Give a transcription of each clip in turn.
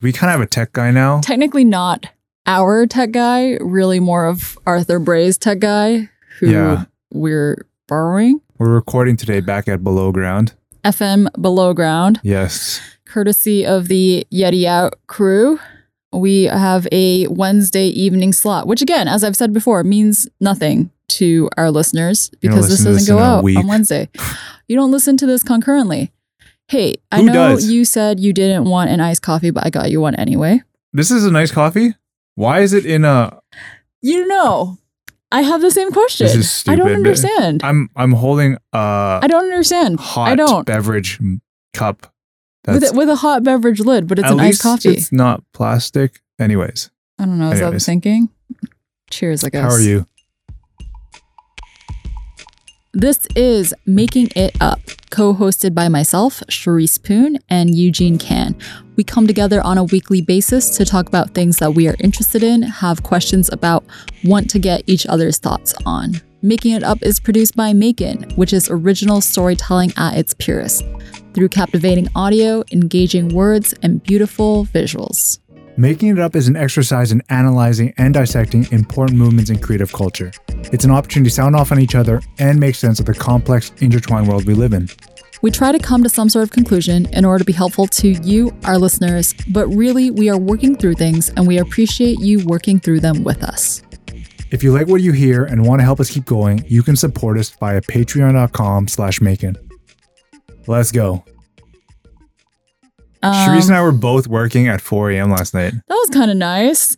We kind of have a tech guy now. Technically not our tech guy, really more of Arthur Bray's tech guy, who Yeah. we're borrowing. We're recording today back at Below Ground. FM Below Ground, Yes. courtesy of the Yeti Out crew. We have a Wednesday evening slot, which again, as I've said before, means nothing to our listeners because this doesn't this go out on Wednesday. You don't listen to this concurrently. Hey, I Who know does? you said you didn't want an iced coffee, but I got you one anyway. This is a nice coffee. Why is it in a? You know, I have the same question. This is I don't understand. I'm I'm holding a I don't understand. hot I don't. beverage cup. With, That's it, with a hot beverage lid, but it's an iced coffee. It's not plastic. Anyways, I don't know. Is that the thinking? Cheers, I guess. how are you? This is Making It Up, co hosted by myself, Charisse Poon, and Eugene Kan. We come together on a weekly basis to talk about things that we are interested in, have questions about, want to get each other's thoughts on. Making It Up is produced by Maekan, which is original storytelling at its purest, through captivating audio, engaging words, and beautiful visuals. Making it up is an exercise in analyzing and dissecting important movements in creative culture. It's an opportunity to sound off on each other and make sense of the complex, intertwined world we live in. We try to come to some sort of conclusion in order to be helpful to you, our listeners, but really we are working through things and we appreciate you working through them with us. If you like what you hear and want to help us keep going, you can support us via patreon.com slash maekan. Let's go. Um, Charisse and I were both working at 4 a.m. last night. that was kind of nice.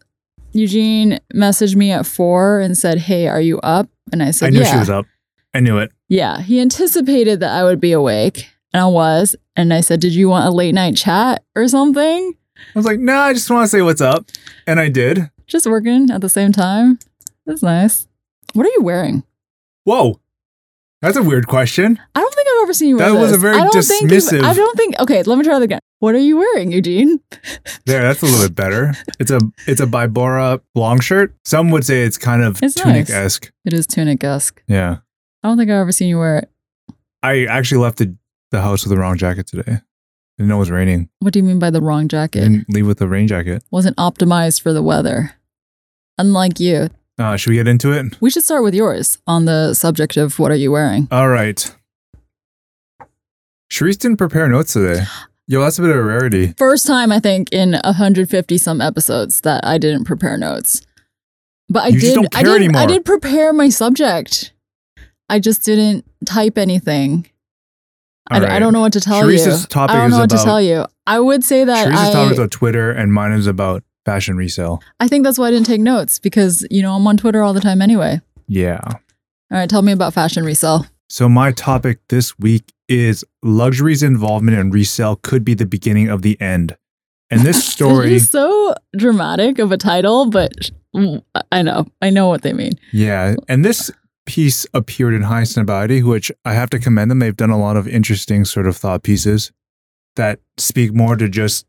Eugene messaged me at four and said, Hey, are you up? And I said, I knew Yeah. she was up. I knew it. Yeah. He anticipated that I would be awake, and I was. And I said, Did you want a late night chat or something? I was like, nah, I just want to say what's up. And I did. Just working at the same time. That's nice. What are you wearing? Whoa. That's a weird question. I don't think I've ever seen you wear That was a very I don't think dismissive- I don't think. Okay, let me try that again. What are you wearing, Eugene? There, that's a little bit better. It's a it's a Bybora long shirt. Some would say it's kind of It's tunic esque. It is tunic esque. Yeah. I don't think I've ever seen you wear it. I actually left the, the house with the wrong jacket today. I didn't know it was raining. What do you mean by the wrong I jacket? didn't leave with a rain jacket. Wasn't optimized for the weather. Unlike you, Uh, should we get into it? we should start with yours on the subject of what are you wearing. All right. Charisse didn't prepare notes today. Yo, that's a bit of a rarity. First time I think in 150 some episodes that I didn't prepare notes. But I You did I did I did prepare my subject. I just didn't type anything. I, All I don't know what to tell Charisse's you. topic I don't know what to tell you. I would say that Charisse's I, topic is about Twitter, and mine is about fashion resale. I think that's why I didn't take notes because you know I'm on Twitter all the time anyway. Yeah. All right, tell me about fashion resale. So my topic this week is luxury's involvement in resale could be the beginning of the end. And this story, is so dramatic of a title, but I know, I know what they mean. yeah, and this piece appeared in Highsnobiety, which I have to commend them. They've done a lot of interesting sort of thought pieces that speak more to just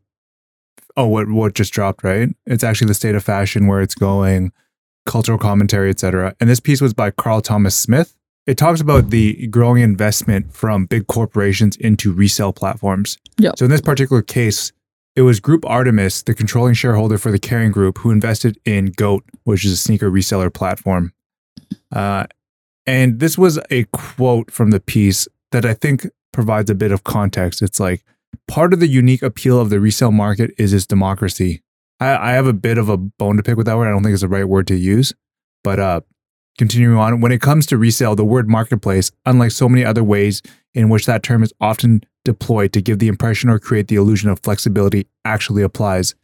oh what what just dropped, right? It's actually the state of fashion, where it's going, cultural commentary, etc. And this piece was by Carl Thomas Smith. It talks about the growing investment from big corporations into resale platforms. Yep. So in this particular case, it was Group Artemis, the controlling shareholder for the Kering Group, who invested in Goat, which is a sneaker reseller platform. Uh, and this was a quote from the piece that I think provides a bit of context. It's like part of the unique appeal of the resale market is its democracy. I, I have a bit of a bone to pick with that word. I don't think it's the right word to use. But uh, continuing on, when it comes to resale, the word marketplace, unlike so many other ways in which that term is often deployed to give the impression or create the illusion of flexibility, actually applies.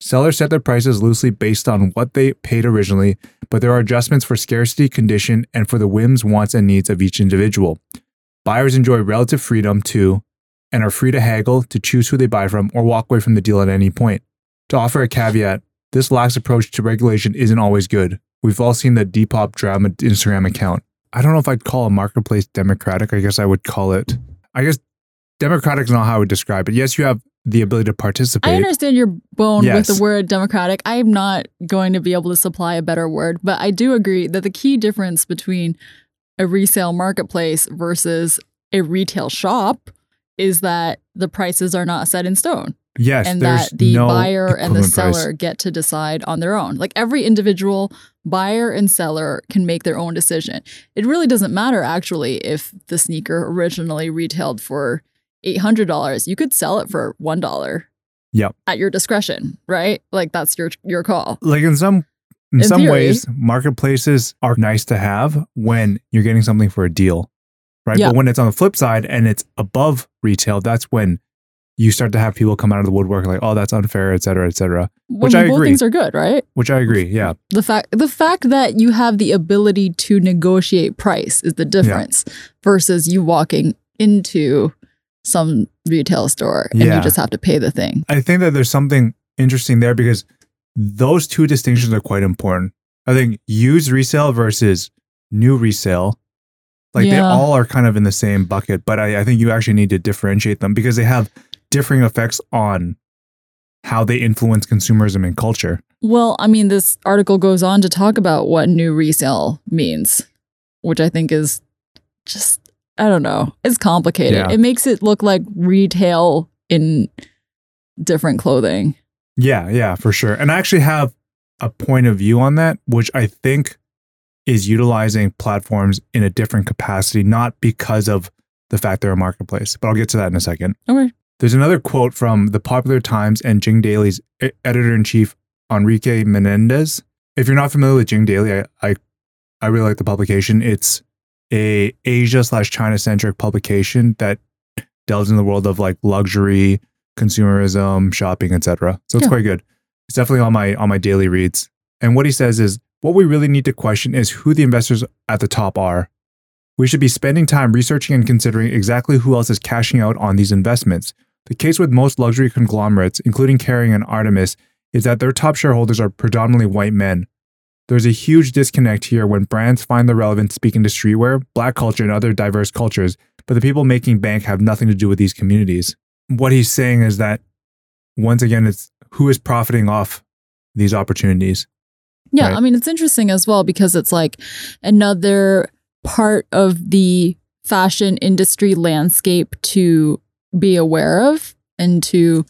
Sellers set their prices loosely based on what they paid originally, but there are adjustments for scarcity, condition, and for the whims, wants, and needs of each individual. Buyers enjoy relative freedom to and are free to haggle, to choose who they buy from, or walk away from the deal at any point. To offer a caveat, this lax approach to regulation isn't always good. We've all seen the Depop drama Instagram account. I don't know if I'd call a marketplace democratic. I guess I would call it. I guess democratic is not how I would describe it. Yes, you have the ability to participate. I understand your bone Yes. with the word democratic. I am not going to be able to supply a better word, but I do agree that the key difference between a resale marketplace versus a retail shop is that the prices are not set in stone. Yes, and that the no buyer and the equivalent price. seller get to decide on their own. Like every individual buyer and seller can make their own decision. It really doesn't matter actually if the sneaker originally retailed for $800. You could sell it for $1. Yep. At your discretion, right? Like that's your your call. Like in some in, In some theory. ways, marketplaces are nice to have when you're getting something for a deal, right? Yeah. But when it's on the flip side and it's above retail, that's when you start to have people come out of the woodwork like, "Oh, that's unfair," et cetera, et cetera. Well, Which I both agree. things are good, right? Which I agree. Yeah, The fact the fact that you have the ability to negotiate price is the difference versus you walking into some retail store and Yeah. you just have to pay the thing. I think that there's something interesting there because those two distinctions are quite important. I think used resale versus new resale, like they all are kind of in the same bucket, but I, I think you actually need to differentiate them because they have differing effects on how they influence consumerism and culture. Well, I mean, this article goes on to talk about what new resale means, which I think is just, I don't know, it's complicated. Yeah. It makes it look like retail in different clothing. Yeah, yeah, for sure. And I actually have a point of view on that, which I think is utilizing platforms in a different capacity, not because of the fact they're a marketplace. But I'll get to that in a second. Okay. There's another quote from the Popular Times and Jing Daily's editor in chief, Enrique Menendez. If you're not familiar with Jing Daily, I, I, I really like the publication. It's a Asia slash China centric publication that delves in the world of like luxury, consumerism, shopping, etc. So it's Yeah. quite good. It's definitely on my on my daily reads. And what he says is what we really need to question is who the investors at the top are. We should be spending time researching and considering exactly who else is cashing out on these investments. The case with most luxury conglomerates, including Kering and Artemis, is that their top shareholders are predominantly white men. There's a huge disconnect here when brands find the relevant speaking to streetwear, black culture, and other diverse cultures, but the people making bank have nothing to do with these communities. What he's saying is that, once again, it's who is profiting off these opportunities. Yeah, Right. I mean, it's interesting as well because it's like another part of the fashion industry landscape to be aware of and to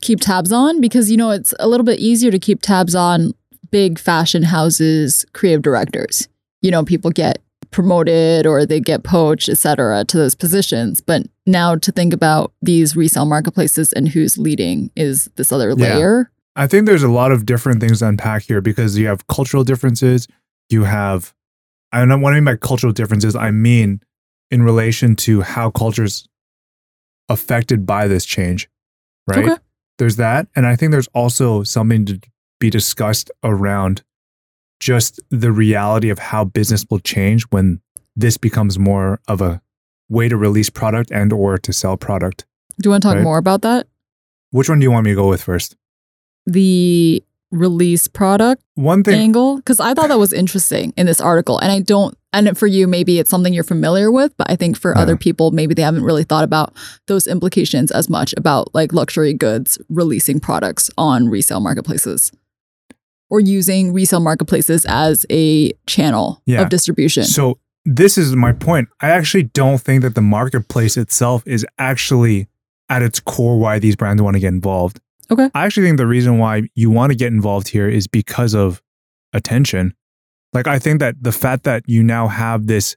keep tabs on because, you know, it's a little bit easier to keep tabs on big fashion houses, creative directors. You know, people get promoted or they get poached, etc to those positions. But now to think about these resale marketplaces and who's leading is this other Yeah. layer. I think there's a lot of different things to unpack here because you have cultural differences. You have, I don't know what I mean by cultural differences. I mean in relation to how cultures affected by this change, right? Okay. There's that. And I think there's also something to be discussed around just the reality of how business will change when this becomes more of a way to release product and or to sell product. Do you want to talk Right. more about that? Which one do you want me to go with first? The release product One thing angle because I thought that was interesting in this article. And I don't, and for you, maybe it's something you're familiar with, but I think for Yeah. other uh-huh. people, maybe they haven't really thought about those implications as much about like luxury goods releasing products on resale marketplaces or using resale marketplaces as a channel Yeah. of distribution. So this is my point. I actually don't think that the marketplace itself is actually at its core why these brands want to get involved. Okay. I actually think the reason why you want to get involved here is because of attention. Like I think that the fact that you now have this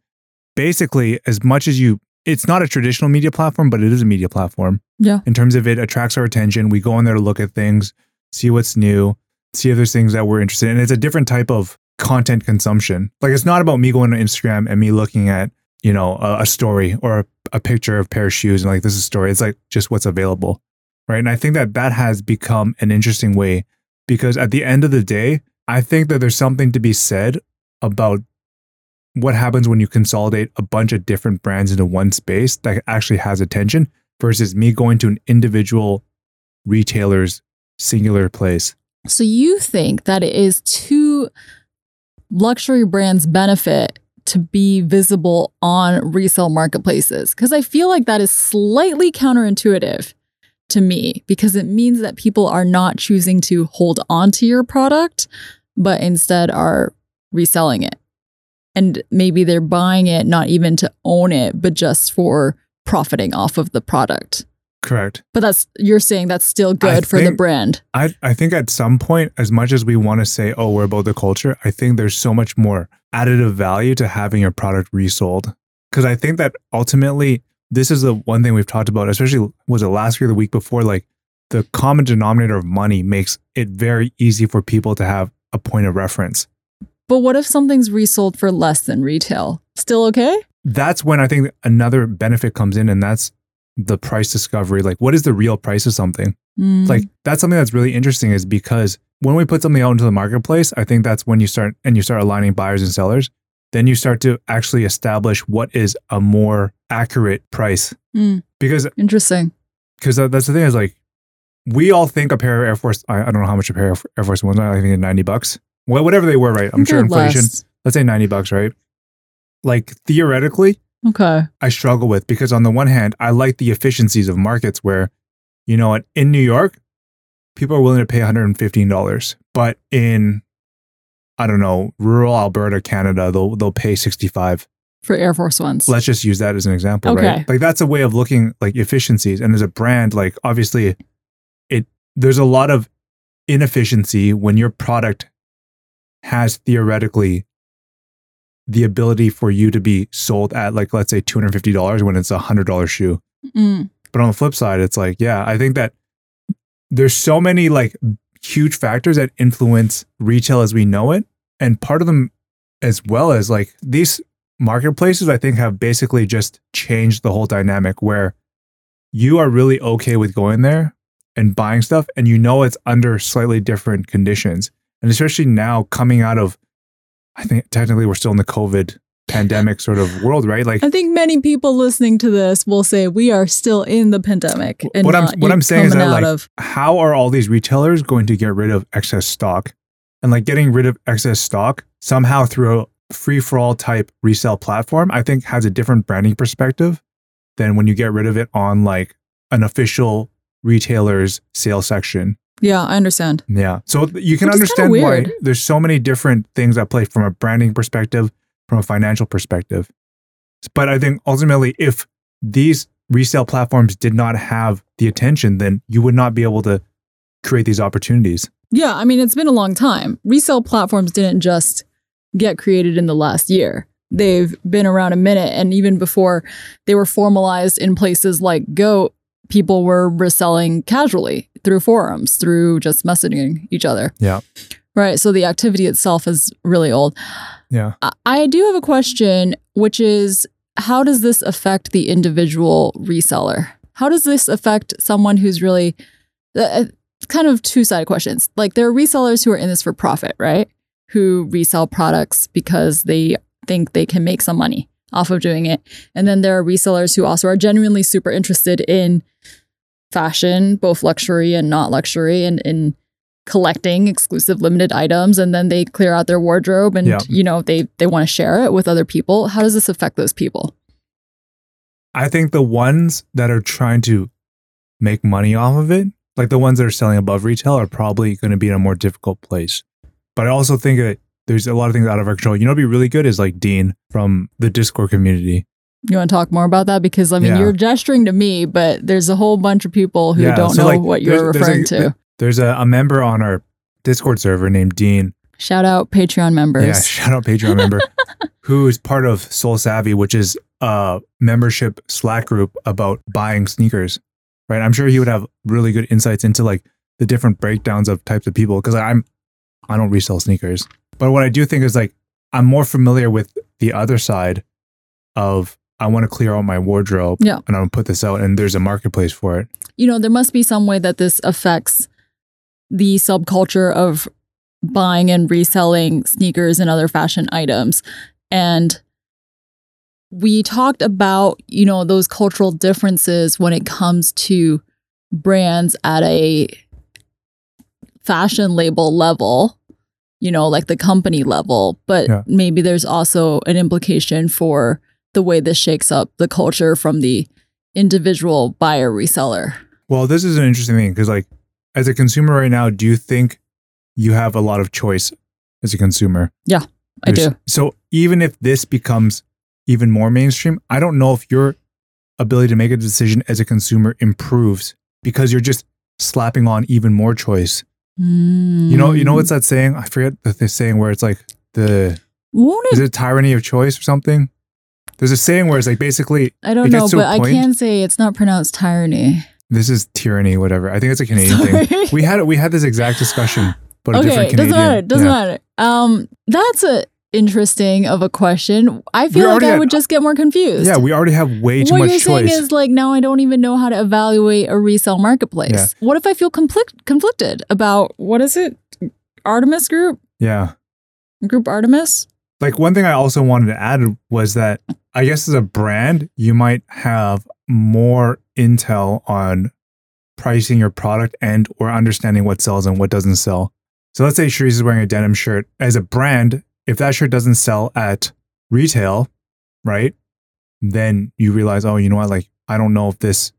basically as much as you it's not a traditional media platform, but it is a media platform. Yeah. In terms of it attracts our attention. We go in there to look at things, see what's new, see if there's things that we're interested in. And it's a different type of content consumption. Like it's not about me going to Instagram and me looking at, you know, a, a story or a, a picture of a pair of shoes and like this is a story. It's like just what's available. Right. And I think that that has become an interesting way because at the end of the day, I think that there's something to be said about what happens when you consolidate a bunch of different brands into one space that actually has attention versus me going to an individual retailer's singular place. So you think that it is to luxury brands' benefit to be visible on resale marketplaces? Because I feel like that is slightly counterintuitive to me because it means that people are not choosing to hold on to your product, but instead are reselling it. And maybe they're buying it not even to own it, but just for profiting off of the product. Correct. But that's you're saying that's still good for the brand. I I think at some point, as much as we want to say, "Oh, we're about the culture," I think there's so much more additive value to having your product resold. Because I think that ultimately, this is the one thing we've talked about, especially was it last year, or the week before, like the common denominator of money makes it very easy for people to have a point of reference. But what if something's resold for less than retail? Still okay? That's when I think another benefit comes in, and that's the price discovery. Like, what is the real price of something? Mm. like that's something that's really interesting is because when we put something out into the marketplace i think that's when you start and you start aligning buyers and sellers then you start to actually establish what is a more accurate price Mm. because interesting. because that's the thing is like we all think a pair of air force I, I don't know how much a pair of air force ones are i think it's 90 bucks well whatever they were right i'm sure inflation less. let's say 90 bucks right like theoretically Okay. I struggle with because on the one hand, I like the efficiencies of markets where, you know what, in New York, people are willing to pay $115. But in, I don't know, rural Alberta, Canada, they'll they'll pay 65. For Air Force Ones. Let's just use that as an example, Okay. right? Like that's a way of looking like efficiencies. And as a brand, like obviously it there's a lot of inefficiency when your product has theoretically the ability for you to be sold at like let's say $250 when it's a $100 shoe. Mm. But on the flip side, it's like, yeah, I think that there's so many like huge factors that influence retail as we know it. And part of them, as well as like these marketplaces, I think have basically just changed the whole dynamic where you are really okay with going there and buying stuff and you know it's under slightly different conditions. And especially now coming out of, I think technically we're still in the COVID pandemic sort of world, right? Like, I think many people listening to this will say we are still in the pandemic. And What I'm- not what I'm saying is that, like, of how are all these retailers going to get rid of excess stock? And like getting rid of excess stock somehow through a free for all type resale platform, I think has a different branding perspective than when you get rid of it on like an official retailer's sales section. yeah, I understand. Yeah. So you can Which understand why there's so many different things at play from a branding perspective, from a financial perspective. But I think ultimately, if these resale platforms did not have the attention, then you would not be able to create these opportunities. Yeah, I mean, it's been a long time. Resale platforms didn't just get created in the last year. They've been around a minute. And even before they were formalized in places like Goat, people were reselling casually through forums, through just messaging each other. Yeah. Right. So the activity itself is really old. Yeah. I- I do have a question, which is how does this affect the individual reseller? How does this affect someone who's really uh, kind of two sided questions? Like there are resellers who are in this for profit, right? Who resell products because they think they can make some money off of doing it. And then there are resellers who also are genuinely super interested in fashion, both luxury and not luxury, and in collecting exclusive limited items and then they clear out their wardrobe and Yeah. you know they they want to share it with other people how does this affect those people I think the ones that are trying to make money off of it, like the ones that are selling above retail, are probably going to be in a more difficult place. But I also think that there's a lot of things out of our control. You know, what'd be really good is like Dean from the Discord community. you want to talk more about that because i mean Yeah. you're gesturing to me but there's a whole bunch of people who Yeah, don't so, know like, what you're there's- there's, referring to There's a, a member on our Discord server named Dean. shout out patreon members Yeah, shout out Patreon member who is part of Sole Savy, which is a membership Slack group about buying sneakers. Right. I'm sure he would have really good insights into like the different breakdowns of types of people because I'm I don't resell sneakers. But what I do think is like I'm more familiar with the other side of I want to clear out my wardrobe Yeah. and I'm gonna put this out and there's a marketplace for it. you know there must be some way that this affects the subculture of buying and reselling sneakers and other fashion items and we talked about you know those cultural differences when it comes to brands at a fashion label level you know like the company level but Yeah. maybe there's also an implication for the way this shakes up the culture from the individual buyer reseller Well, this is an interesting thing because, like, as a consumer right now, do you think you have a lot of choice as a consumer? Yeah, I do. So even if this becomes even more mainstream, I don't know if you're ability to make a decision as a consumer improves because you're just slapping on even more choice. You know, you know Mm. what's that saying? I forget the, the saying where it's like the Won't is it? tyranny of choice or something? There's a saying where it's like basically I don't know, a but I can say it's not pronounced tyranny. this is tyranny, whatever. I think it's a Canadian thing. We had we had this exact discussion, but a okay, different doesn't Canadian. matter. Doesn't yeah. matter. Um, that's a interesting of a question. I feel like I would just get more confused. Yeah, we already have way too what much you're saying is like now I don't even know how to evaluate a resale marketplace. Yeah. What if I feel conflict conflicted about what is it? Artemis Group? yeah. Group Artemis? Like one thing I also wanted to add was that I guess as a brand, you might have more intel on pricing your product and or understanding what sells and what doesn't sell. So let's say Charisse is wearing a denim shirt. As a brand, if that shirt doesn't sell at retail, right? Then you realize, oh, you know what? Like, I don't know if this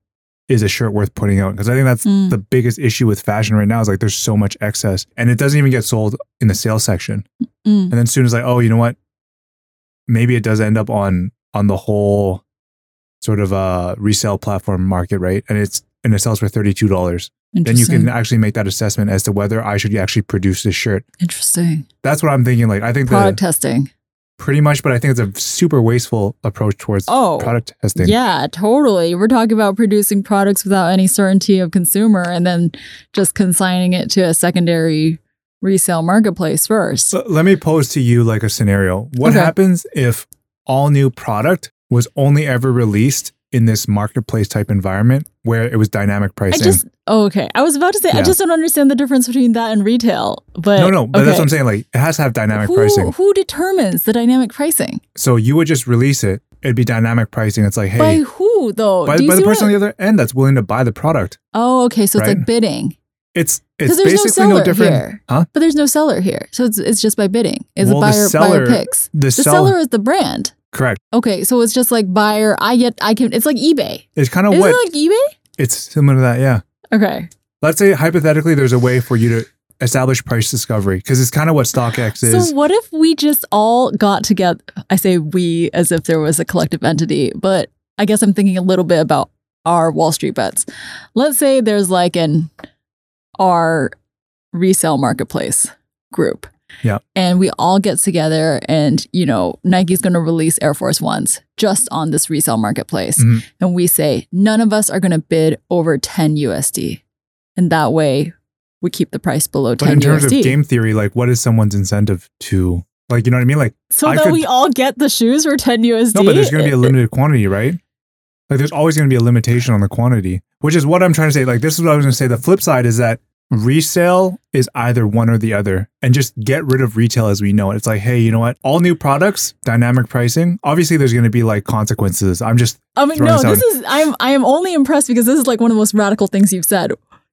is a shirt worth putting out. Because I think that's Mm. the biggest issue with fashion right now is like there's so much excess and it doesn't even get sold in the sales section. Mm. And then soon as like, oh, you know what? Maybe it does end up on on the whole sort of uh resale platform market, right? And it's and it sells for thirty two dollars. Then you can actually make that assessment as to whether I should actually produce this shirt. Interesting. That's what I'm thinking. Like I think Product the testing. pretty much, but I think it's a super wasteful approach towards Oh. product testing. Yeah, totally. We're talking about producing products without any certainty of consumer and then just consigning it to a secondary resale marketplace first. So let me pose to you like a scenario. What Okay. happens if all new product was only ever released in this marketplace type environment where it was dynamic I pricing? just oh, okay. I was about to say I just don't understand the difference between that and retail. But no, no, but that's what I'm saying. Like it has to have dynamic who, pricing. Who determines the dynamic pricing? So you would just release it. It'd be dynamic pricing. It's like, hey, By who though? by, by the person on the other end that's willing to buy the product. Oh, okay. So it's like bidding. It's it's there's no seller no, different. here. Huh? But there's no seller here. So it's it's just by bidding. It's Well, a the buyer seller- buyer picks. The, The seller, seller is the brand. correct. Okay, so it's just like buyer. I get. I can. It's like eBay. It's kind of what it like eBay? it's similar to that. Yeah. Okay. Let's say hypothetically, there's a way for you to establish price discovery because it's kind of what StockX is. So what if we just all got together? I say we as if there was a collective entity, but I guess I'm thinking a little bit about our Wall Street bets. Let's say there's like an our resale marketplace group. Yeah. And we all get together and, you know, Nike's going to release Air Force Ones just on this resale marketplace. Mhm. And we say none of us are going to bid over 10 USD. And that way we keep the price below 10 but in terms USD. of game theory, like what is someone's incentive to like you know what I mean? Like So I that could- we all get the shoes for 10 USD. no, but there's going to be a limited quantity, right? Like there's always going to be a limitation on the quantity, which is what I'm trying to say. Like this is what I was going to say. The flip side is that resale is either one or the other, and just get rid of retail as we know it. It's like, hey, you know what? All new products, dynamic pricing. Obviously, there's going to be like consequences. I'm just I mean, no, this this is I'm I am only impressed because this is like one of the most radical things you've said.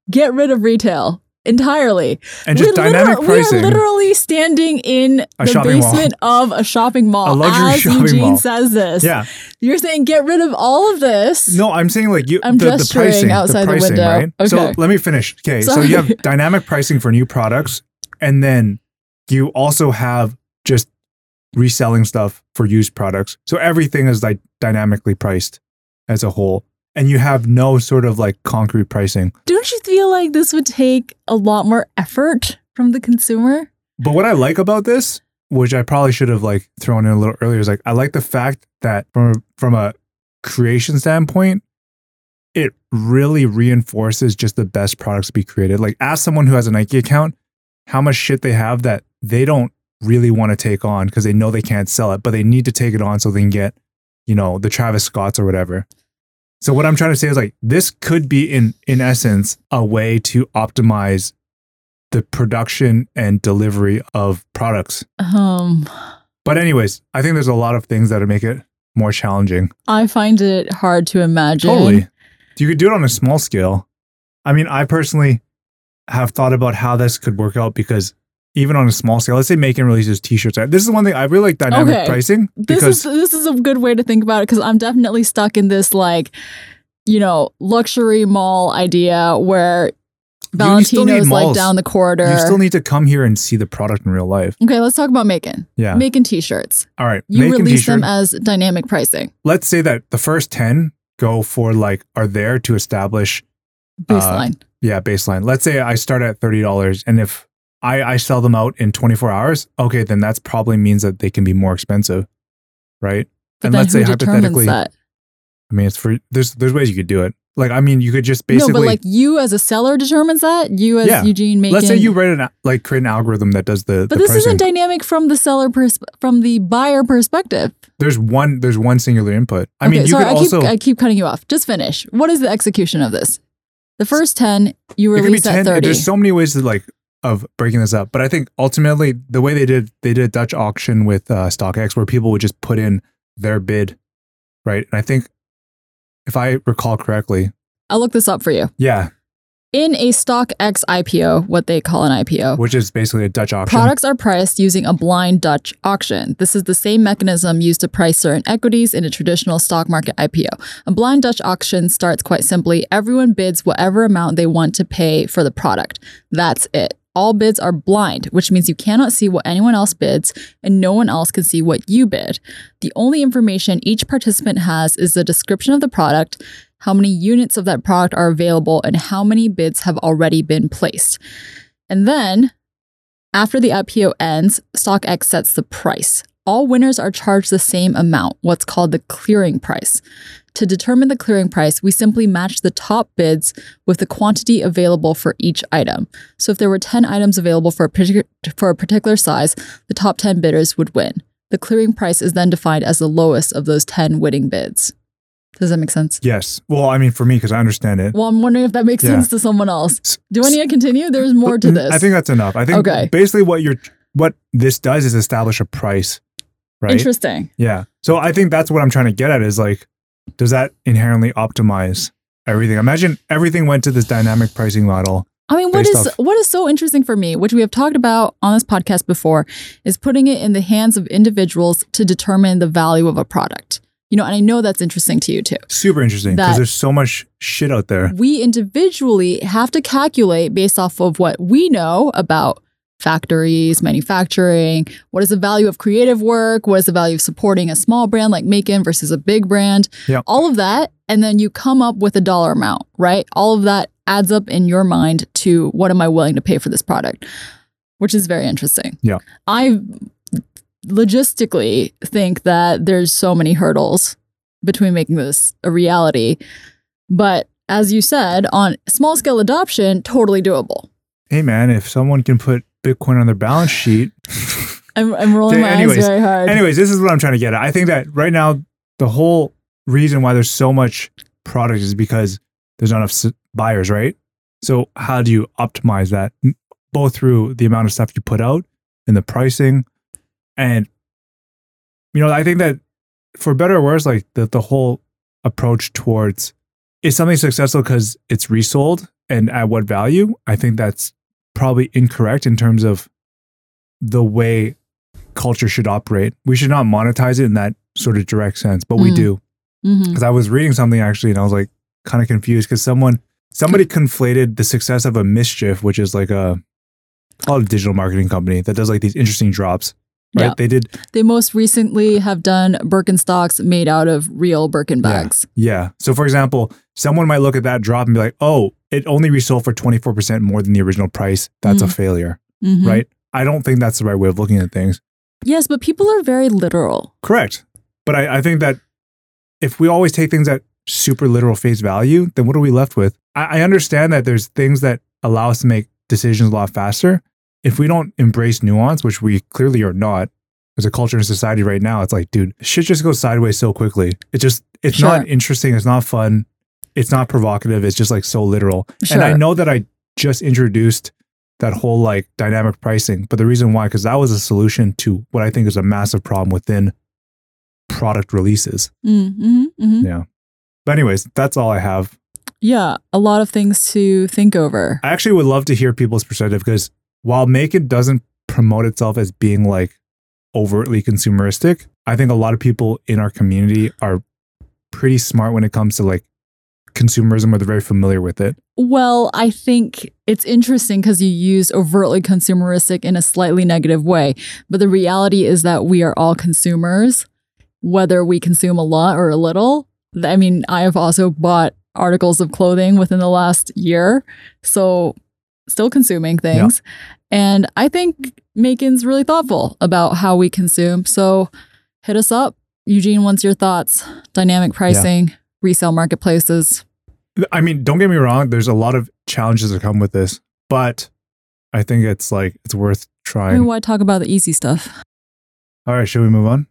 Get rid of retail entirely. and just We're dynamic literal- pricing. We are literally standing in A the shopping mall. basement of a shopping mall. A luxury as shopping Eugene mall. says this. yeah, You're saying get rid of all of this. no, I'm saying like you. I'm the, the pricing, outside the the pricing, window. right? So let me finish. Okay, so you have dynamic pricing for new products, and then you also have just reselling stuff for used products. So everything is like dynamically priced as a whole. And you have no sort of like concrete pricing. Don't you feel like this would take a lot more effort from the consumer? But what I like about this, which I probably should have like thrown in a little earlier, is like I like the fact that from from a creation standpoint, it really reinforces just the best products to be created. Like ask someone who has a Nike account how much shit they have that they don't really want to take on because they know they can't sell it, but they need to take it on so they can get, you know, the Travis Scotts or whatever. So what I'm trying to say is like this could be in in essence a way to optimize the production and delivery of products. Um, But anyways, I think there's a lot of things that would make it more challenging. I find it hard to imagine. Totally. You could do it on a small scale. I mean, I personally have thought about how this could work out because even on a small scale, let's say Maekan releases t-shirts. This is one thing I really like dynamic Okay. pricing This is this is a good way to think about it because I'm definitely stuck in this like, you know, luxury mall idea where You still need Valentino's like down the corridor. you still need to come here and see the product in real life. okay, let's talk about Maekan. Yeah. Maekan t-shirts. All right. You Macon release t-shirt. them as dynamic pricing. let's say that the first 10 go for like are there to establish uh, Baseline. yeah baseline. Let's say I start at thirty dollars, and if I I sell them out in twenty four hours, okay, then that's probably means that they can be more expensive, right? but and let's say hypothetically, that? I mean, it's for there's there's ways you could do it. Like I mean, you could just basically no, but like you as a seller determines that. You as Yeah. Eugene making. let's say you write an like create an algorithm that does the. But the this pricing. isn't dynamic from the seller pers- from the buyer perspective. there's one there's one singular input. I mean, okay, you sorry, could I also keep I keep cutting you off. Just finish. What is the execution of this? The first ten you it could be release at ten. thirty. There's so many ways to like of breaking this up, but I think ultimately the way they did they did a Dutch auction with uh, StockX where people would just put in their bid, right? And I think if I recall correctly, I'll look this up for you. yeah, In a StockX IPO, what they call an IPO, which is basically a Dutch auction. Products are priced using a blind Dutch auction. This is the same mechanism used to price certain equities in a traditional stock market IPO. A blind Dutch auction starts quite simply everyone bids whatever amount they want to pay for the product. That's it. All bids are blind, which means you cannot see what anyone else bids and no one else can see what you bid. The only information each participant has is the description of the product, how many units of that product are available, and how many bids have already been placed. And then after the IPO ends, StockX sets the price. All winners are charged the same amount, what's called the clearing price. To determine the clearing price, we simply match the top bids with the quantity available for each item. So if there were 10 items available for a, particular, for a particular size, the top 10 bidders would win. The clearing price is then defined as the lowest of those 10 winning bids. Does that make sense? yes. Well, I mean, for me because I understand it. Well, I'm wondering if that makes Yeah. sense to someone else. Do I need to continue? There's more to Mm, this. I think that's enough. I think Okay. basically what you're what this does is establish a price, right? Interesting. Yeah. So I think that's what I'm trying to get at is like, does that inherently optimize everything? Imagine everything went to this dynamic pricing model. I mean, what is off- what is so interesting for me, which we have talked about on this podcast before, is putting it in the hands of individuals to determine the value of a product. You know, and I know that's interesting to you too. Super interesting because there's so much shit out there. We individually have to calculate based off of what we know about factories, manufacturing, what is the value of creative work, what is the value of supporting a small brand like Maekan versus a big brand, Yep. all of that, and then you come up with a dollar amount, right? All of that adds up in your mind to what am I willing to pay for this product, which is very interesting. Yeah. I logistically think that there's so many hurdles between making this a reality, but as you said, on small scale adoption, totally doable. Hey man, if someone can put Bitcoin on their balance sheet. I'm, I'm rolling my Anyways, eyes very hard. Anyways, this is what I'm trying to get at. I think that right now the whole reason why there's so much product is because there's not enough s- buyers, right? So how do you optimize that both through the amount of stuff you put out and the pricing and you know, I think that for better or worse like the the whole approach towards is something successful cuz it's resold and at what value? I think that's probably incorrect in terms of the way culture should operate. We should not monetize it in that sort of direct sense, but we Mm. do. Mhm. Because I was reading something actually, and I was like kind of confused because someone somebody conflated the success of a MSCHF, which is like a called a digital marketing company that does like these interesting drops. Right? Yeah. They did, They most recently have done Birkenstocks made out of real Birkin bags. yeah. So for example, someone might look at that drop and be like, "Oh, it only resold for twenty four percent more than the original price. That's a Mhm. failure." Mhm. Right? I don't think that's the right way of looking at things. Yes, but people are very literal. Correct. But I, I think that if we always take things at super literal face value, then what are we left with? I, I understand that there's things that allow us to make decisions a lot faster. If we don't embrace nuance, which we clearly are not, as a culture and society right now, it's like, dude, shit just goes sideways so quickly. It just, it's Sure. not interesting. It's not fun. It's not provocative. It's just like so literal. And I know that I just introduced that whole like dynamic pricing, but the reason why, because that was a solution to what I think is a massive problem within product releases. Mm-hmm, hmm Yeah. But anyways, that's all I have. Yeah, a lot of things to think over. I actually would love to hear people's perspective because while Make It doesn't promote itself as being like overtly consumeristic, I think a lot of people in our community are pretty smart when it comes to like consumerism or they're very familiar with it. Well, I think it's interesting because you use overtly consumeristic in a slightly negative way. But the reality is that we are all consumers, whether we consume a lot or a little. I mean, I have also bought articles of clothing within the last year. So still consuming things. And I think Maekan's really thoughtful about how we consume. So hit us up. Eugene, what's your thoughts? Dynamic pricing, resale marketplaces. I mean, don't get me wrong. There's a lot of challenges that come with this, but I think it's like it's worth trying. I mean, why talk about the easy stuff? All right, should we move on?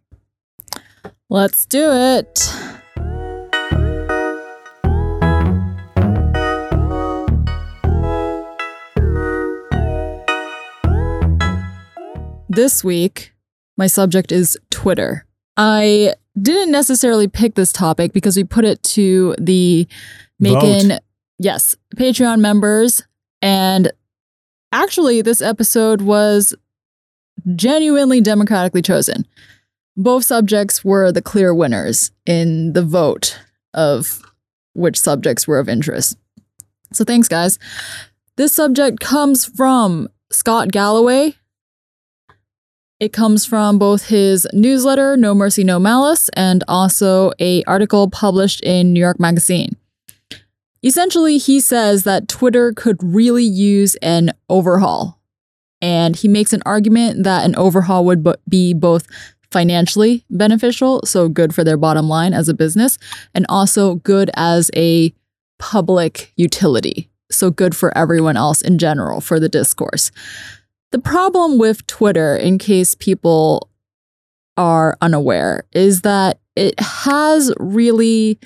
Let's do it. This week, my subject is Twitter. I didn't necessarily pick this topic because we put it to the Maekan, Vote. yes, Patreon members. And actually, this episode was genuinely democratically chosen both subjects were the clear winners in the vote of which subjects were of interest. So thanks, guys. This subject comes from Scott Galloway. It comes from both his newsletter, No Mercy, No Malice, and also a article published in New York Magazine. Essentially, he says that Twitter could really use an overhaul. And he makes an argument that an overhaul would be both financially beneficial, so good for their bottom line as a business, and also good as a public utility, so good for everyone else in general for the discourse. The problem with Twitter, in case people are unaware, is that it has really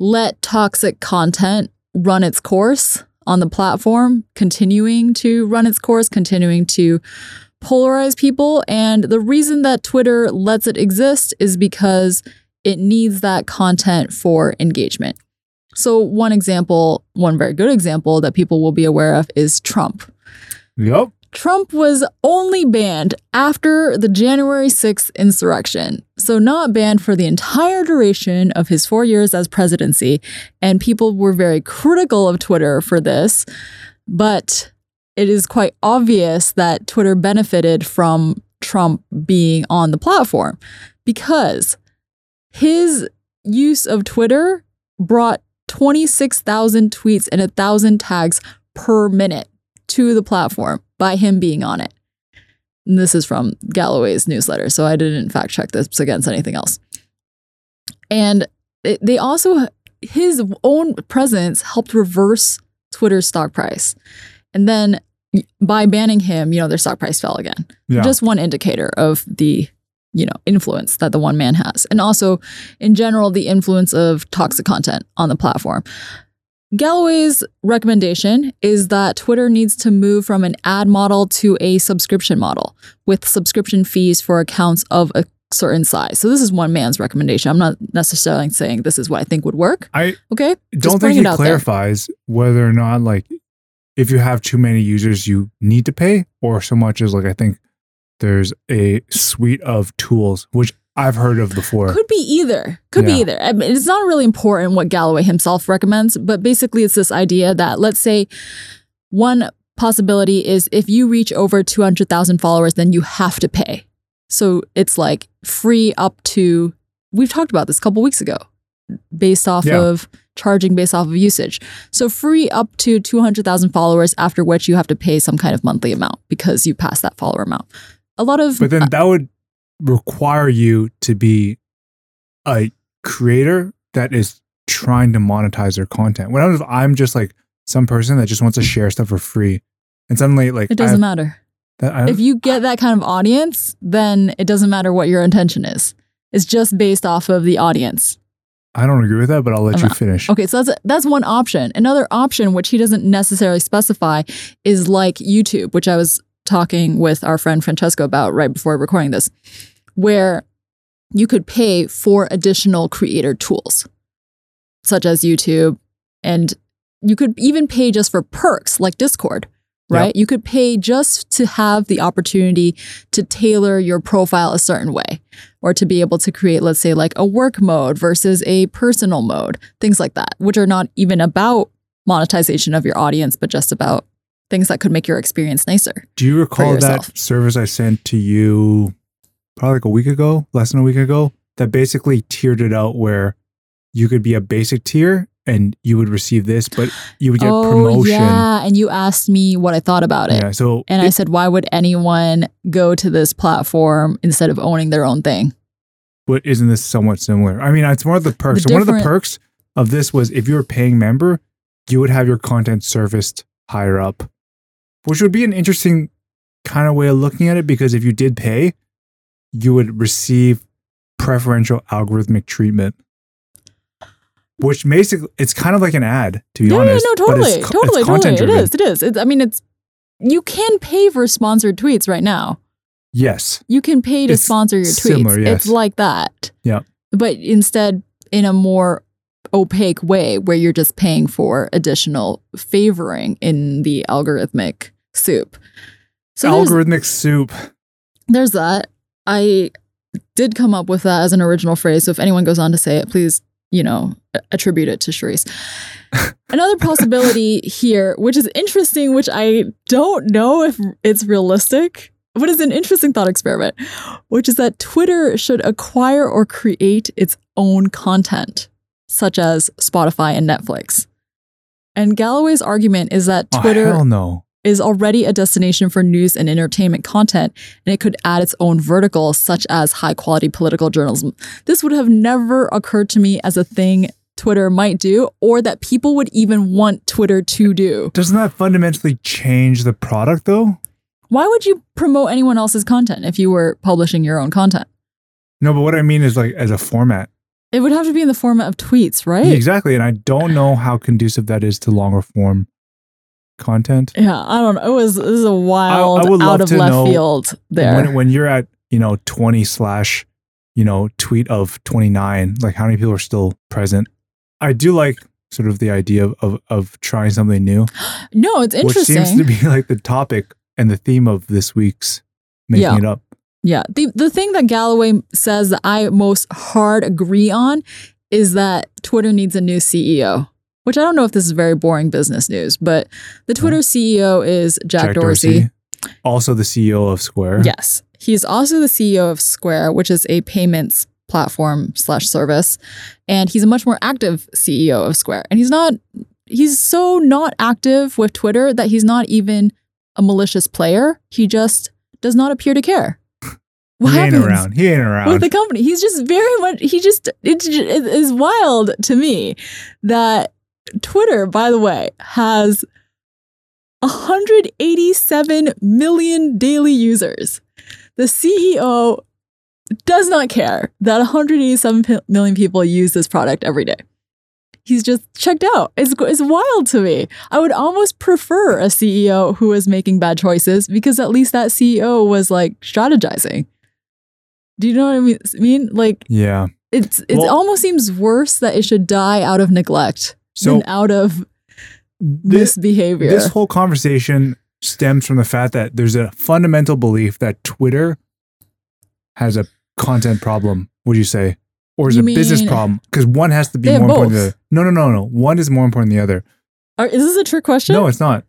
let toxic content run its course on the platform, continuing to run its course, continuing to polarize people. And the reason that Twitter lets it exist is because it needs that content for engagement. So, one example, one very good example that people will be aware of is Trump. Yep. Trump was only banned after the January 6th insurrection. So, not banned for the entire duration of his four years as presidency. And people were very critical of Twitter for this. But it is quite obvious that Twitter benefited from Trump being on the platform because his use of Twitter brought 26,000 tweets and 1,000 tags per minute to the platform by him being on it. And this is from Galloway's newsletter, so I didn't fact check this against anything else. And it, they also, his own presence helped reverse Twitter's stock price. And then by banning him, you know, their stock price fell again. Yeah. Just one indicator of the, you know, influence that the one man has. And also, in general, the influence of toxic content on the platform. Galloway's recommendation is that Twitter needs to move from an ad model to a subscription model with subscription fees for accounts of a certain size. So this is one man's recommendation. I'm not necessarily saying this is what I think would work. I Okay? don't think it it out there. clarifies whether or not like if you have too many users you need to pay or so much as like I think there's a suite of tools which I've heard of before. Could be either. Could be either. I mean, it's not really important what Galloway himself recommends, but basically it's this idea that let's say one possibility is if you reach over 200,000 followers, then you have to pay. So it's like free up to, we've talked about this a couple weeks ago, based off Yeah. of charging based off of usage. So free up to 200,000 followers, after which you have to pay some kind of monthly amount because you pass that follower amount. A lot of But then uh, that would require you to be a creator that is trying to monetize their content. What if I'm just like some person that just wants to share stuff for free and suddenly like it doesn't matter. that, I, if you get that kind of audience, then it doesn't matter what your intention is. It's just based off of the audience. I don't agree with that, but I'll let I'm you not- finish. Okay, so that's that's one option. Another option, which he doesn't necessarily specify, is like YouTube, which I was talking with our friend Francesco about right before recording this, where you could pay for additional creator tools, such as YouTube, and you could even pay just for perks like Discord. Right? You could pay just to have the opportunity to tailor your profile a certain way or to be able to create, let's say, like a work mode versus a personal mode, things like that, which are not even about monetization of your audience, but just about things that could make your experience nicer. Do you recall that service I sent to you probably like a week ago, less than a week ago, that basically tiered it out where you could be a basic tier and you would receive this, but you would get oh, promotion. yeah. And you asked me what I thought about it. Yeah, so And I said, why would anyone go to this platform instead of owning their own thing? But isn't this somewhat similar? I mean, it's one of the perks. The so one of the perks of this was if you're a paying member, you would have your content surfaced higher up, which would be an interesting kind of way of looking at it because if you did pay, you would receive preferential algorithmic treatment. Which basically, it's kind of like an ad, to be Yeah, honest. yeah, no, but it's totally, totally, it's totally. content It driven. is. It is. It's, I mean, it's you can pay for sponsored tweets right now. Yes. You can pay to It's sponsor your tweets. similar, yes. It's like that. Yeah. But instead, in a more opaque way, where you're just paying for additional favoring in the algorithmic soup. So there's, Algorithmic soup. there's that. I did come up with that as an original phrase. So if anyone goes on to say it, please, you know, attribute it to Charisse. Another possibility here, which is interesting, which I don't know if it's realistic, but it's an interesting thought experiment, which is that Twitter should acquire or create its own content, such as Spotify and Netflix. And Galloway's argument is that Oh, Twitter hell no. Is already a destination for news and entertainment content, and it could add its own vertical, such as high quality political journalism. This would have never occurred to me as a thing Twitter might do, or that people would even want Twitter to do. Doesn't that fundamentally change the product though? Why would you promote anyone else's content if you were publishing your own content? No, but what I mean is like as a format. It would have to be in the format of tweets, right? Exactly. And I don't know how conducive that is to longer form content. Yeah, I don't know. It was, it was a wild, would love out of left field there. When, when you're at, you know, 20 slash, you know, tweet of 29, like how many people are still present? I do like sort of the idea of, of, of trying something new, no, it's interesting. which seems to be like the topic and the theme of this week's Making Yeah. It Up. Yeah. The the thing that Galloway says that I most hard agree on is that Twitter needs a new CEO. Which I don't know if this is very boring business news, but the uh, Twitter CEO is Jack, Dorsey. Also the CEO of Square. Yes. He's also the CEO of Square, which is a payments platform slash service. And he's a much more active CEO of Square. And he's not he's so not active with Twitter that he's not even a malicious player. He just does not appear to care. What he ain't happens? around. He ain't around. with the company. He's just very much. He just it, it is wild to me that Twitter, by the way, has 187 million daily users. The CEO does not care that 187 million people use this product every day. He's just checked out. It's, it's wild to me. I would almost prefer a CEO who is making bad choices because at least that CEO was like strategizing. Do you know what I mean? mean? Like yeah. it's it Well- almost seems worse that it should die out of neglect So out of this, misbehavior. this whole conversation stems from the fact that there's a fundamental belief that Twitter has a content problem, would you say? Or is You it a business problem? Because one has to be more important than the other. No, no, no, no. One is more important than the other. Are, is this a trick question? No, it's not.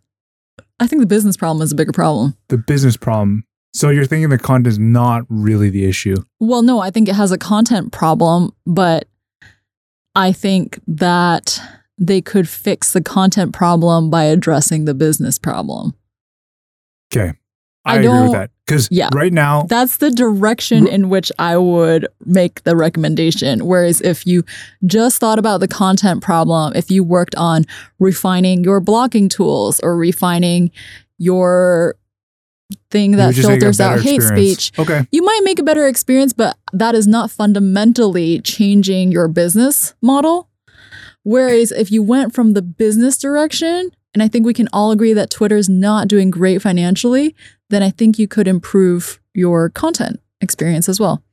I think the business problem is a bigger problem. The business problem. So you're thinking the content is not really the issue. Well, no, I think it has a content problem, but I think that they could fix the content problem by addressing the business problem. Okay. I I, agree with that. Because Yeah. right now, That's the direction in which I would make the recommendation. Whereas if you just thought about the content problem, if you worked on refining your blocking tools or refining your thing that would just make a filters out hate experience. speech, Okay. you might make a better experience, but that is not fundamentally changing your business model. Whereas if you went from the business direction, and I think we can all agree that Twitter's not doing great financially, then I think you could improve your content experience as well.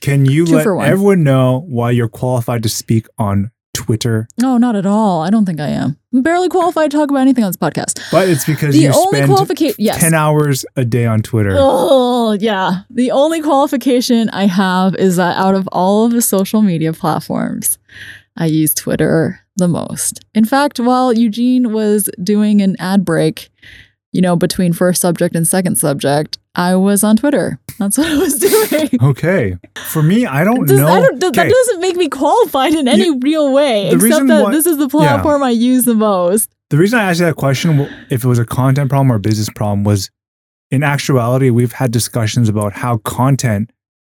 Can you Two let everyone know why you're qualified to speak on Twitter? No, not at all. I don't think I am. I'm barely qualified to talk about anything on this podcast. But it's because The you only spend qualification, yes. 10 hours a day on Twitter. Oh, yeah. The only qualification I have is that out of all of the social media platforms, I use Twitter the most. In fact, while Eugene was doing an ad break, you know, between first subject and second subject, I was on Twitter. That's what I was doing. Okay. For me, I don't Does- know. I don't- that Okay. doesn't make me qualified in any real way, the except reason that why- this is the platform I use the most. The reason I asked you that question, if it was a content problem or a business problem, was in actuality, we've had discussions about how content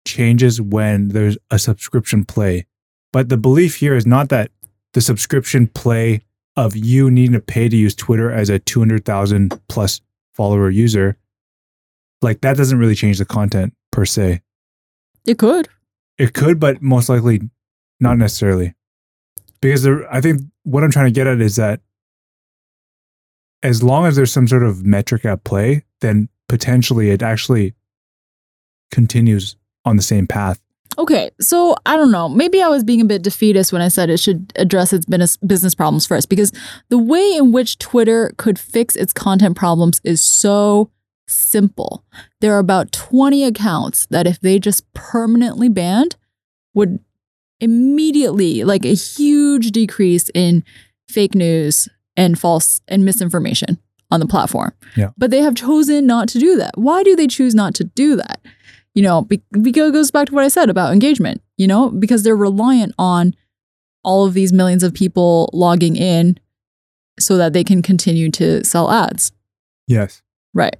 changes when there's a subscription play. But the belief here is not that the subscription play of you needing to pay to use Twitter as a 200,000 plus follower user, like that doesn't really change the content per se. It could. It could, but most likely not necessarily. Because there, I think what I'm trying to get at is that as long as there's some sort of metric at play, then potentially it actually continues on the same path. Okay, so I don't know. Maybe I was being a bit defeatist when I said it should address its business business problems first, because the way in which Twitter could fix its content problems is so simple. There are about 20 accounts that, if they just permanently banned, would immediately, like a huge decrease in fake news and false and misinformation on the platform. Yeah. But they have chosen not to do that. Why do they choose not to do that? You know, because it goes back to what I said about engagement, you know, because they're reliant on all of these millions of people logging in so that they can continue to sell ads. Yes. Right.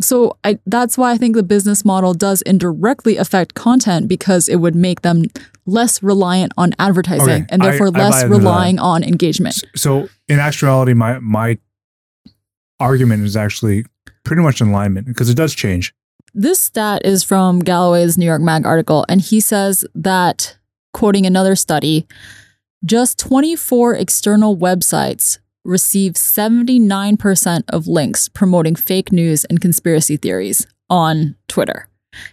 So I that's why I think the business model does indirectly affect content because it would make them less reliant on advertising Okay, and therefore I less relying on engagement. So in actuality, my my argument is actually pretty much in alignment because it does change. This stat is from Galloway's New York Mag article, and he says that, quoting another study, just 24 external websites receive 79% of links promoting fake news and conspiracy theories on Twitter.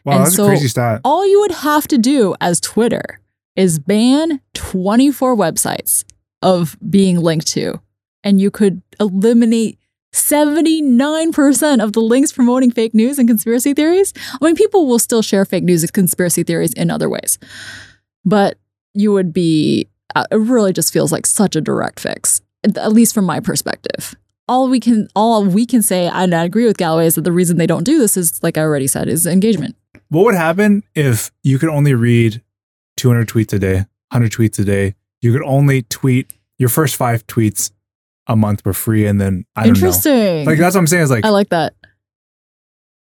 Wow, And that's so- a crazy stat. All you would have to do as Twitter is ban 24 websites of being linked to, and you could eliminate 79% of the links promoting fake news and conspiracy theories. I mean, people will still share fake news and conspiracy theories in other ways, but you would be, uh, it really just feels like such a direct fix, at least from my perspective. All we can, all we can say, and I agree with Galloway, is that the reason they don't do this is, like I already said, is engagement. What would happen if you could only read 200 tweets a day, 100 tweets a day? You could only tweet your first five tweets a month for free, and then I don't know. Interesting. Like that's what I'm saying. Is like, I like that.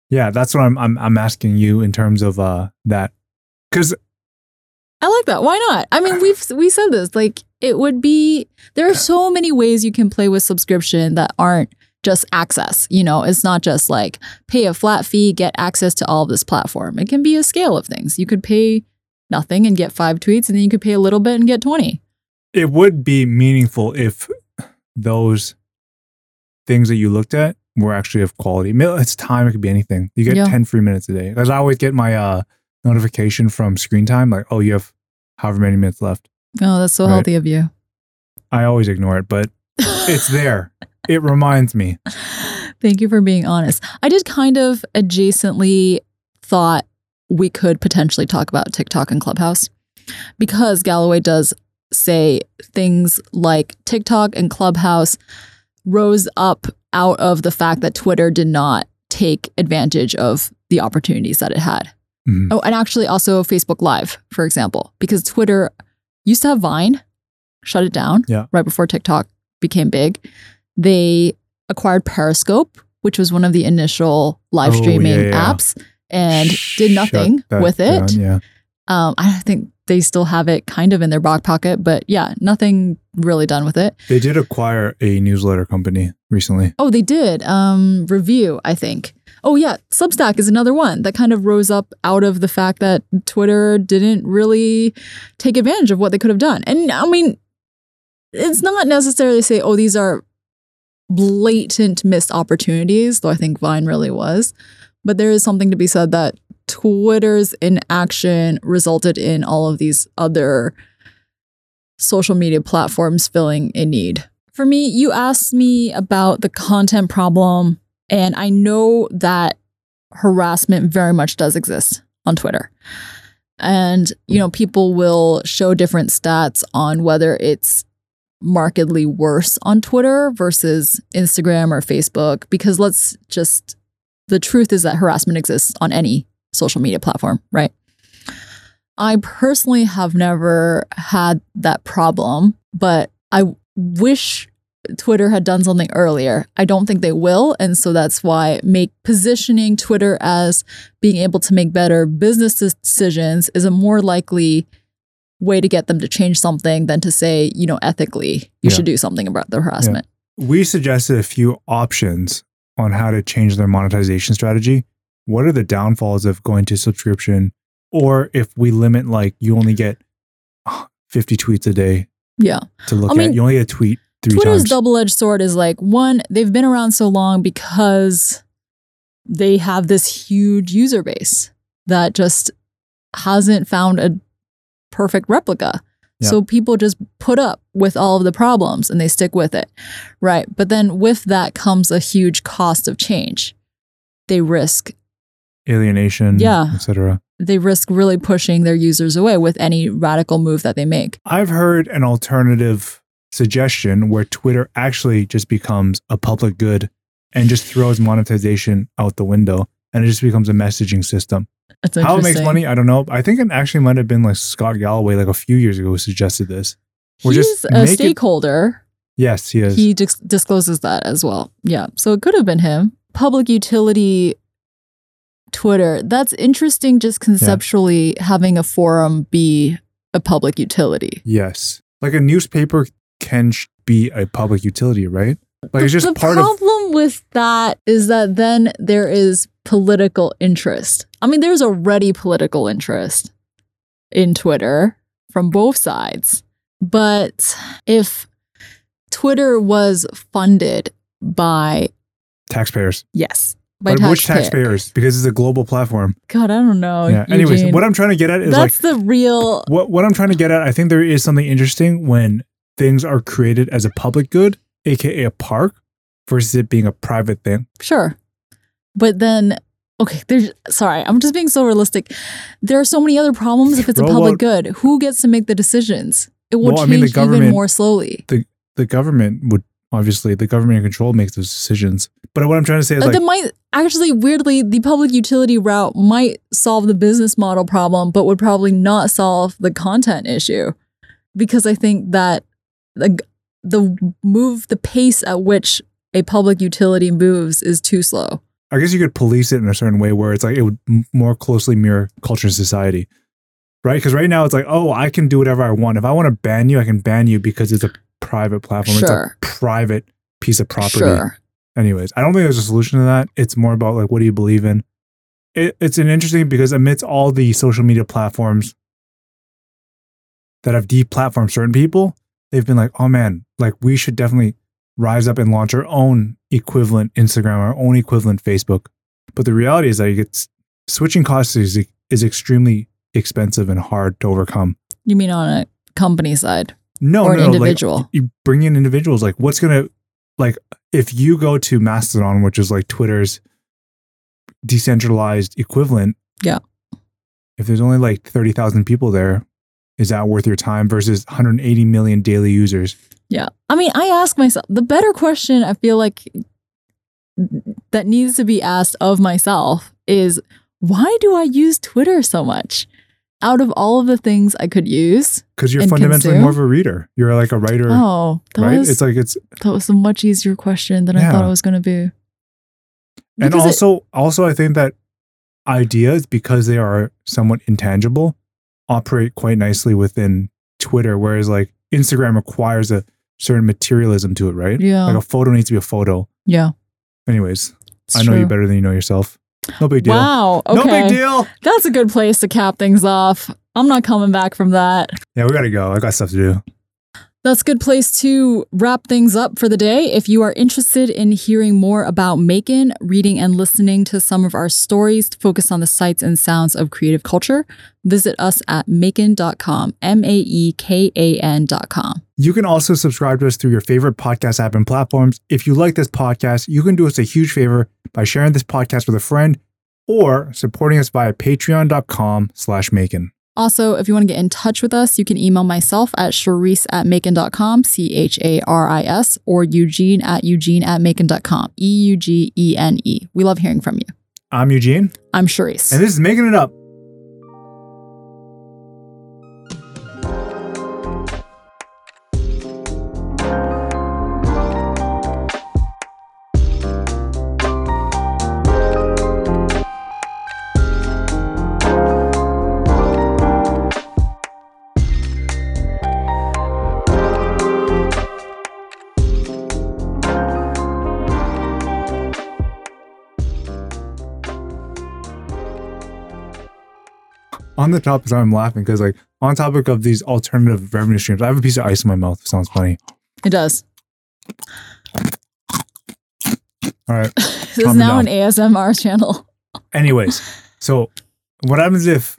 yeah, that's what I'm I'm I'm asking you in terms of uh that because I like that. Why not? I mean, we've we said this. Like, it would be there are so many ways you can play with subscription that aren't just access. You know, it's not just like pay a flat fee, get access to all of this platform. It can be a scale of things. You could pay nothing and get five tweets, and then you could pay a little bit and get twenty. it would be meaningful if those things that you looked at were actually of quality. It's time. It could be anything. You get Yeah. 10 free minutes a day. Because I always get my uh, notification from screen time, like, oh, you have however many minutes left. Oh, that's so Right. healthy of you. I always ignore it, but it's there. it reminds me. Thank you for being honest. I did kind of adjacently thought we could potentially talk about TikTok and Clubhouse because Galloway does say things like TikTok and Clubhouse rose up out of the fact that Twitter did not take advantage of the opportunities that it had. Mhm. Oh, and actually also Facebook Live, for example, because Twitter used to have Vine, shut it down Yeah. right before TikTok became big. They acquired Periscope, which was one of the initial live Oh, yeah, streaming yeah. apps, and did nothing with it. down, yeah. Um, I think they still have it kind of in their back pocket, but yeah, nothing really done with it. They did acquire a newsletter company recently. Oh, they did. Um, Revue, I think. Oh yeah, Substack is another one that kind of rose up out of the fact that Twitter didn't really take advantage of what they could have done. And I mean, it's not necessarily say, oh, these are blatant missed opportunities, though I think Vine really was. But there is something to be said that Twitter's inaction resulted in all of these other social media platforms filling a need. For me, you asked me about the content problem, and I know that harassment very much does exist on Twitter. And, you know, people will show different stats on whether it's markedly worse on Twitter versus Instagram or Facebook, because let's just, the truth is that harassment exists on any social media platform, right? I personally have never had that problem, but I wish Twitter had done something earlier. I don't think they will, and so that's why make positioning Twitter as being able to make better business decisions is a more likely way to get them to change something than to say, you know, ethically you Yeah. should do something about the harassment. We suggested a few options on how to change their monetization strategy. What are the downfalls of going to subscription? Or if we limit, like, you only get 50 tweets a day Yeah. to look I mean, at, you only get a tweet three Twitter's double edged sword is like one, they've been around so long because they have this huge user base that just hasn't found a perfect replica. Yeah. So people just put up with all of the problems and they stick with it. Right. But then with that comes a huge cost of change. They risk alienation, Yeah. etc. they risk really pushing their users away with any radical move that they make. I've heard an alternative suggestion where Twitter actually just becomes a public good and just throws monetization out the window and it just becomes a messaging system. That's How it makes money, I don't know. I think it actually might have been like Scott Galloway like a few years ago who suggested this. Or He's just a make it- stakeholder. Yes, he is. he dis- discloses that as well. Yeah. So it could have been him. Public utility Twitter. That's interesting just conceptually having a forum be a public utility. yes. Like a newspaper can sh- be a public utility, right? Like it's just the part of problem with that is that then there is political interest. I mean, there's already political interest in Twitter from both sides. But if Twitter was funded by taxpayers. yes, by But which taxpayers. Because it's a global platform. God, I don't know. yeah. Anyways, what I'm trying to get at is like that's the real. what what I'm trying to get at, I think there is something interesting when things are created as a public good, aka a park, versus it being a private thing. Sure, but then okay. There's sorry. I'm just being so realistic. There are so many other problems if it's a public well- good. Who gets to make the decisions? It will Well, I change mean, the even more slowly. The The government would obviously the government in control makes those decisions. But what I'm trying to say is Uh, like that might actually weirdly the public utility route might solve the business model problem, but would probably not solve the content issue, because I think that the the move the pace at which a public utility moves is too slow. I guess you could police it in a certain way where it's like it would more closely mirror culture and society. Right? Because right now it's like, oh, I can do whatever I want. If I want to ban you, I can ban you because it's a private platform. Sure. It's a private piece of property. Sure. anyways i don't think there's a solution to that it's more about like what do you believe in it, it's an interesting because amidst all the social media platforms that have deplatformed certain people they've been like oh man like we should definitely rise up and launch our own equivalent instagram our own equivalent facebook but the reality is that it's switching costs is, is extremely expensive and hard to overcome You mean on a company side no or no, an no, like, you bring in individuals like what's gonna like if you go to mastodon which is like twitter's decentralized equivalent Yeah. if there's only like 30000 people there is that worth your time versus 180 million daily users yeah. I mean, I ask myself the better question I feel like that needs to be asked of myself is why do I use Twitter so much? Out of all of the things I could use, because you're And fundamentally consume? more of a reader. You're like a writer oh, that right? was it's like it's that was a much easier question than I thought it was going to be. and Because it- also also i think that ideas because they are somewhat intangible operate quite nicely within twitter whereas like instagram requires a certain materialism to it right? Yeah, like a photo needs to be a photo. Yeah, anyways it's i know you better than you know yourself no big deal Wow. Okay. no big deal That's a good place to cap things off. I'm not coming back from that. yeah we gotta go i got stuff to do That's a good place to wrap things up for the day. If you are interested in hearing more about Maekan, reading and listening to some of our stories to focus on the sights and sounds of creative culture, visit us at maekan.com, M A E K A N.com. You can also subscribe to us through your favorite podcast app and platforms. If you like this podcast, you can do us a huge favor by sharing this podcast with a friend or supporting us via patreon.com slash maekan. Also, if you want to get in touch with us, you can email myself at Charisse at maekan.com, C H A R I S, or Eugene at Eugene at maekan.com, E U G E N E. We love hearing from you. I'm Eugene, I'm Charisse. and this is Making It Up. On the topic, is I'm laughing because, like, on topic of these alternative revenue streams, I have a piece of ice in my mouth. It sounds funny. it does. All right. This is now down. an ASMR channel. Anyways, so what happens if